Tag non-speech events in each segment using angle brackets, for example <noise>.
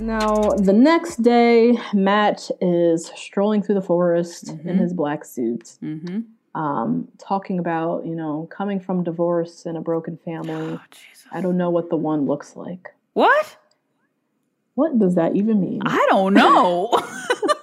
Now, the next day, Matt is strolling through the forest in his black suit, Mm-hmm. um, talking about, you know, coming from divorce and a broken family. I don't know what the one looks like. What? What does that even mean? I don't know. <laughs> <laughs>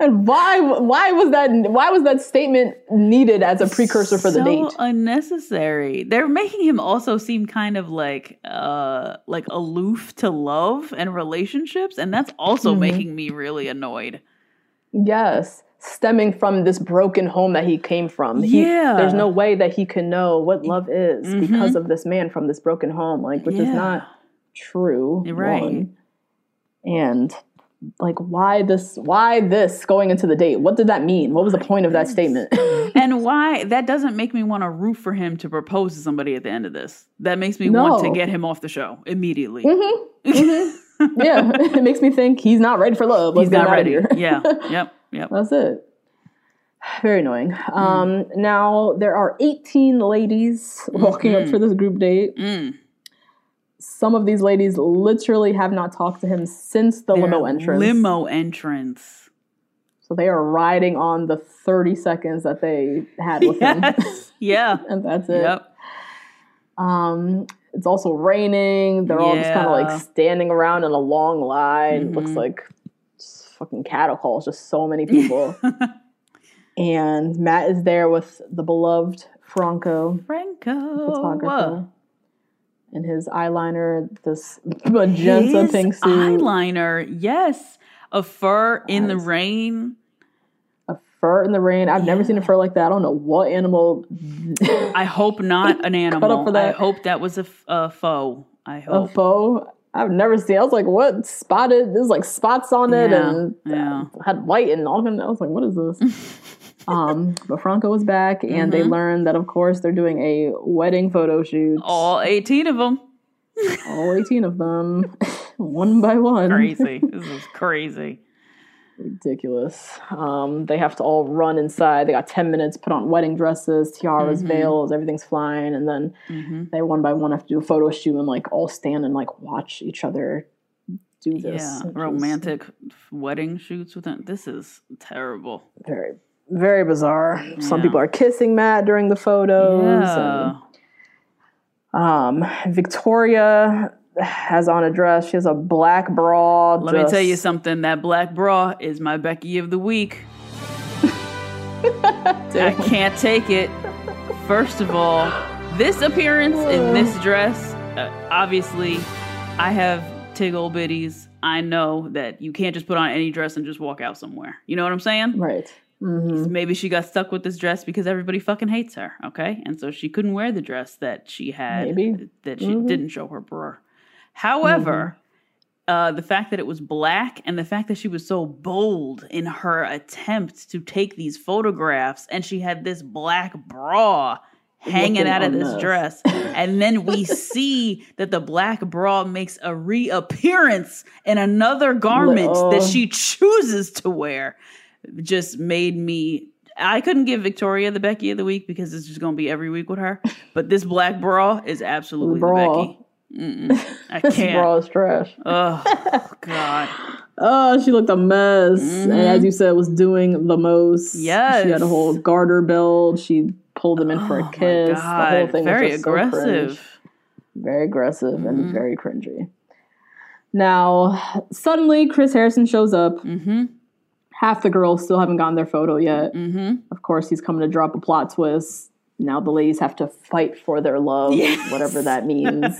and why why was that why was that statement needed as a precursor for the so date? unnecessary. They're making him also seem kind of like uh like aloof to love and relationships, and that's also Mhm. making me really annoyed. Yes. Stemming from this broken home that he came from. He- Yeah. there's no way that he can know what love is Mhm. because of this man from this broken home, like which is not true. Right. one. And like why this why this going into the date? What did that mean? What was the point of that statement? <laughs> <laughs> and why that doesn't make me want to root for him to propose to somebody at the end of this. That makes me want to get him off the show immediately. Mhm, mhm. yeah, <laughs> it makes me think he's not ready for love. Let's He's not ready. here. Yeah. Yep. Yep. That's it. <sighs> Very annoying. Mm. Um, now there are 18 ladies walking up Mhm. for this group date. Mm. Some of these ladies literally have not talked to him since the limo entrance. Limo entrance. So they are riding on the 30 seconds that they had with him. <laughs> Yeah. <laughs> and that's it. Yep. Um, it's also raining. They're all just kind of like standing around in a long line. It Looks like fucking cattle calls, just so many people. <laughs> and Matt is there with the beloved Franco Franco. photographer. And his eyeliner, this magenta His pink suit, eyeliner, yes. A fur in the rain. a fur in the rain. I've never seen a fur like that. I don't know what animal. I hope not an <laughs> up animal. for that. I hope that was a, a faux. I hope. A faux? I've never seen. I was like, what spotted? There's like spots on it, Yeah, and yeah. had white and all. kind of- I was like, what is this? <laughs> um, but Franco was back, and they Mhm. learned that, of course, they're doing a wedding photo shoot. All 18 of them. All eighteen of them, <laughs> one by one. Crazy. <laughs> this is crazy. Ridiculous. Um, they have to all run inside. They got 10 minutes, put on wedding dresses, tiaras, Mhm. veils, everything's flying. And then hmm they one by one have to do a photo shoot and like all stand and like watch each other do this. Yeah. which is Romantic wedding shoots with them. This is terrible. Very, very bizarre. Some Yeah. people are kissing Matt during the photos. Yeah. And, um, Victoria has on a dress. She has a black bra. Let me tell you something. That black bra is my Becky of the week. <laughs> I can't take it. First of all, this appearance in this dress, uh, obviously, I have tiggle bitties. I know that you can't just put on any dress and just walk out somewhere. You know what I'm saying? Right. Hmm Maybe she got stuck with this dress because everybody fucking hates her, okay? And so she couldn't wear the dress that she had Maybe. that she Mhm. didn't show her bra. However, uh, the fact that it was black and the fact that she was so bold in her attempt to take these photographs and she had this black bra hanging out of this dress <laughs> and then we see that the black bra makes a reappearance in another garment that she chooses to wear just made me I couldn't give Victoria the Becky of the week because it's just going to be every week with her. But this black bra is absolutely Bra. the Becky. I <laughs> This can't. bra is trash. Oh <laughs> God. Oh, she looked a mess. And as you said, was doing the most. Yes, She had a whole garter belt. She pulled him in for Oh a my kiss. The whole thing Very was just so aggressive. very aggressive Mm-hmm. and very cringy. Now, suddenly, Chris Harrison shows up. Mm-hmm. Half the girls still haven't gotten their photo yet. Mm-hmm. Of course, he's coming to drop a plot twist. Now the ladies have to fight for their love, Yes. whatever that means.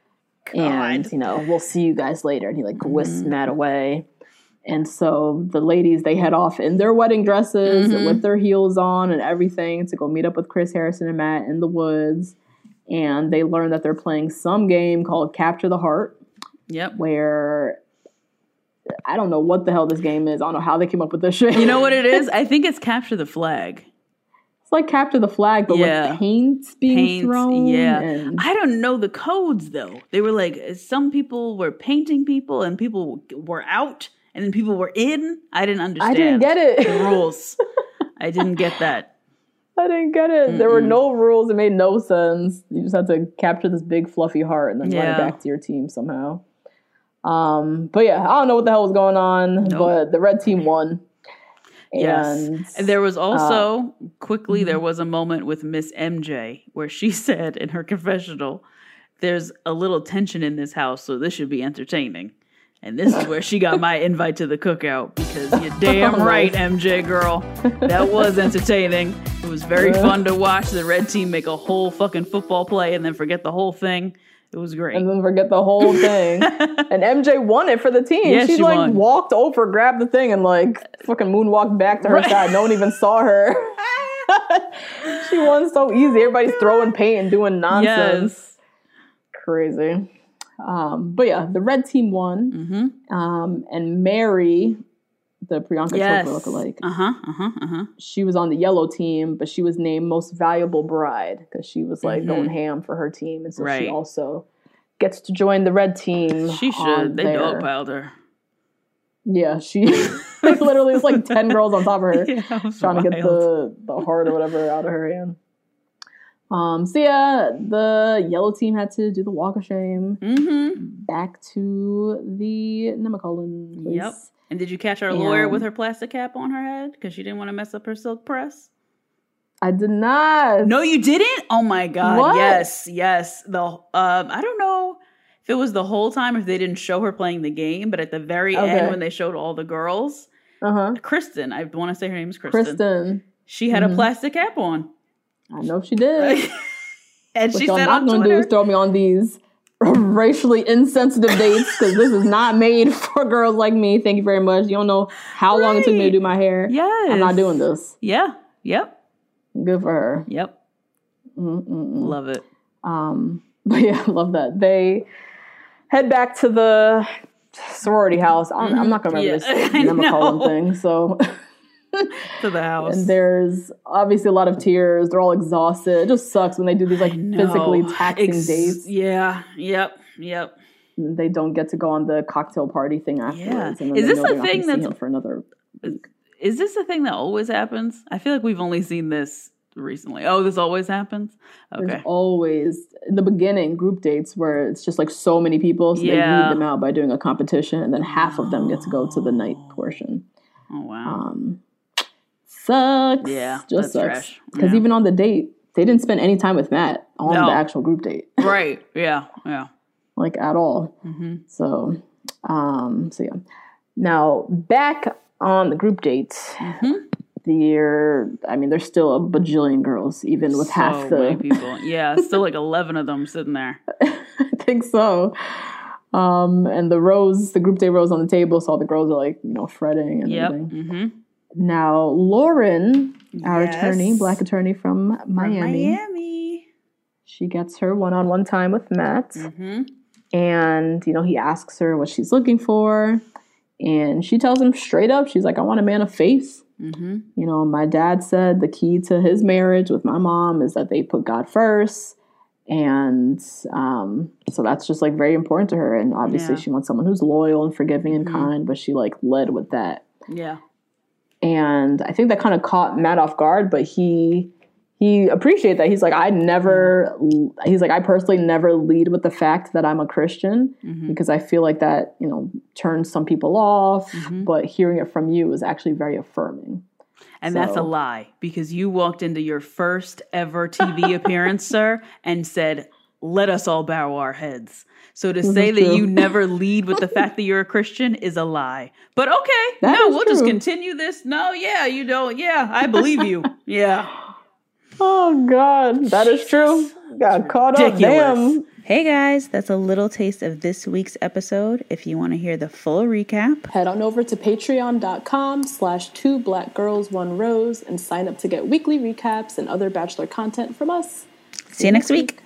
<laughs> and you know, we'll see you guys later. And he like whisks Mm-hmm. Matt away. And so the ladies they head off in their wedding dresses Mhm. with their heels on and everything to go meet up with Chris Harrison and Matt in the woods. And they learn that they're playing some game called Capture the Heart, Yep. where I don't know what the hell this game is. I don't know how they came up with this shit. You know what it is? I <laughs> think it's capture the flag. It's like capture the flag, but Yeah. with paint being Paint, thrown. yeah. and- I don't know the codes though. They were like some people were painting people and people were out and then people were in. I didn't understand. I didn't get it. the rules. <laughs> I didn't get that. I didn't get it. There were no rules. It made no sense. You just had to capture this big fluffy heart and then run Yeah. it back to your team somehow. Um, but yeah, I don't know what the hell was going on, Nope. but the red team won. Yes. And And there was also Uh, quickly mm-hmm. there was a moment with Miss MJ where she <laughs> said in her confessional, "There's a little tension in this house, so this should be entertaining." And this is where she got my <laughs> invite to the cookout because you're <laughs> damn right, MJ girl. That was entertaining. It was very fun to watch the red team make a whole fucking football play and then forget the whole thing. It was great. and then forget the whole thing. <laughs> and MJ won it for the team. Yeah, she, she like won. walked over, grabbed the thing, and like fucking moonwalked back to her Right. side. No one even saw her. <laughs> she won so easy. Everybody's throwing paint and doing nonsense. yes. Crazy. Um, but yeah, the red team won. Mm-hmm. Um, and Mary, the Priyanka Yes. Chopra lookalike, Uh huh. Uh huh. Uh huh. she was on the yellow team, but she was named most valuable bride because she was like Mhm. going ham for her team, and so she also gets to join the red team. She should. They there. dogpiled her. Yeah, she <laughs> like literally was like ten girls on top of her <laughs> Yeah, trying to get the the heart or whatever out of her hand. Um, so yeah, the yellow team had to do the walk of shame Mm-hmm. back to the Nemacolin place. Yep. And did you catch our lawyer with her plastic cap on her head because she didn't want to mess up her silk press? I did not. No, you didn't. Oh my god. What? Yes, yes. The um, I don't know if it was the whole time if they didn't show her playing the game, but at the very Okay. end when they showed all the girls, Uh huh. Kristen, I want to say her name is Kristen. Kristen. She had Mhm. a plastic cap on, I know she did. <laughs> and What she y'all said not on gonna do is throw me on these <laughs> racially insensitive dates because this is not made <laughs> for girls like me. Thank you very much. You don't know how long it took me to do my hair. "Yes, I'm not doing this. Yeah. Yep. Good for her. Yep. Mm-mm-mm. Love it. Um, <laughs> but yeah, I love that. They head back to the sorority house. I'm, I'm not gonna remember Yeah, this I Nemacolin know. thing. So, <laughs> To the house. and there's obviously a lot of tears. They're all exhausted. It just sucks when they do these like physically taxing Ex- dates. Yeah. Yep. Yep. and They don't get to go on the cocktail party thing afterwards. Yeah. Is this a they're not gonna thing that's- for another? Is this a thing that always happens? I feel like we've only seen this recently. Oh, this always happens? Okay. There's always in the beginning group dates where it's just like so many people, so they Yeah. weed them out by doing a competition, and then half of them get to go to the night portion. Oh, wow. Um, sucks. Yeah, just sucks. Because Yeah. even on the date, they didn't spend any time with Matt on No. the actual group date, <laughs> right. Yeah. Yeah. like at all. hmm So, um, so yeah. Now back on the group date, hmm there. I mean, there's still a bajillion girls, even with half so many the. people. Yeah. Still like <laughs> 11 of them sitting there. <laughs> I think so. Um, and the rows, the group date rows on the table, so all the girls are like, you know, fretting and Yep. everything. hmm Now, Lauren, our Yes. attorney, black attorney from Miami, Miami. she gets her one-on-one time with Matt, hmm and you know he asks her what she's looking for, and she tells him straight up, she's like, "I want a man of faith." hmm You know, my dad said the key to his marriage with my mom is that they put God first. And um, so that's just like very important to her. And obviously, Yeah. she wants someone who's loyal and forgiving and Mhm. kind, but she like led with that. Yeah. And I think that kind of caught Matt off guard, but he he appreciated that. He's like, I never, he's like, I personally never lead with the fact that I'm a Christian mm-hmm. because I feel like that, you know, turns some people off. Mm-hmm. But hearing it from you was actually very affirming. And so. that's a lie because you walked into your first ever TV appearance, <laughs> sir, and said, let us all bow our heads. So to say that you never lead with the fact that you're a <laughs> Christian is a lie. But okay, that no, we'll true. just continue this. No, yeah, you don't. Yeah, I believe you. yeah. <gasps> Oh God, that is true. Got caught up. Damn. Hey guys, that's a little taste of this week's episode. If you want to hear the full recap, head on over to patreon.com slash two black girls, one rose and sign up to get weekly recaps and other bachelor content from us. See, See you next week. week.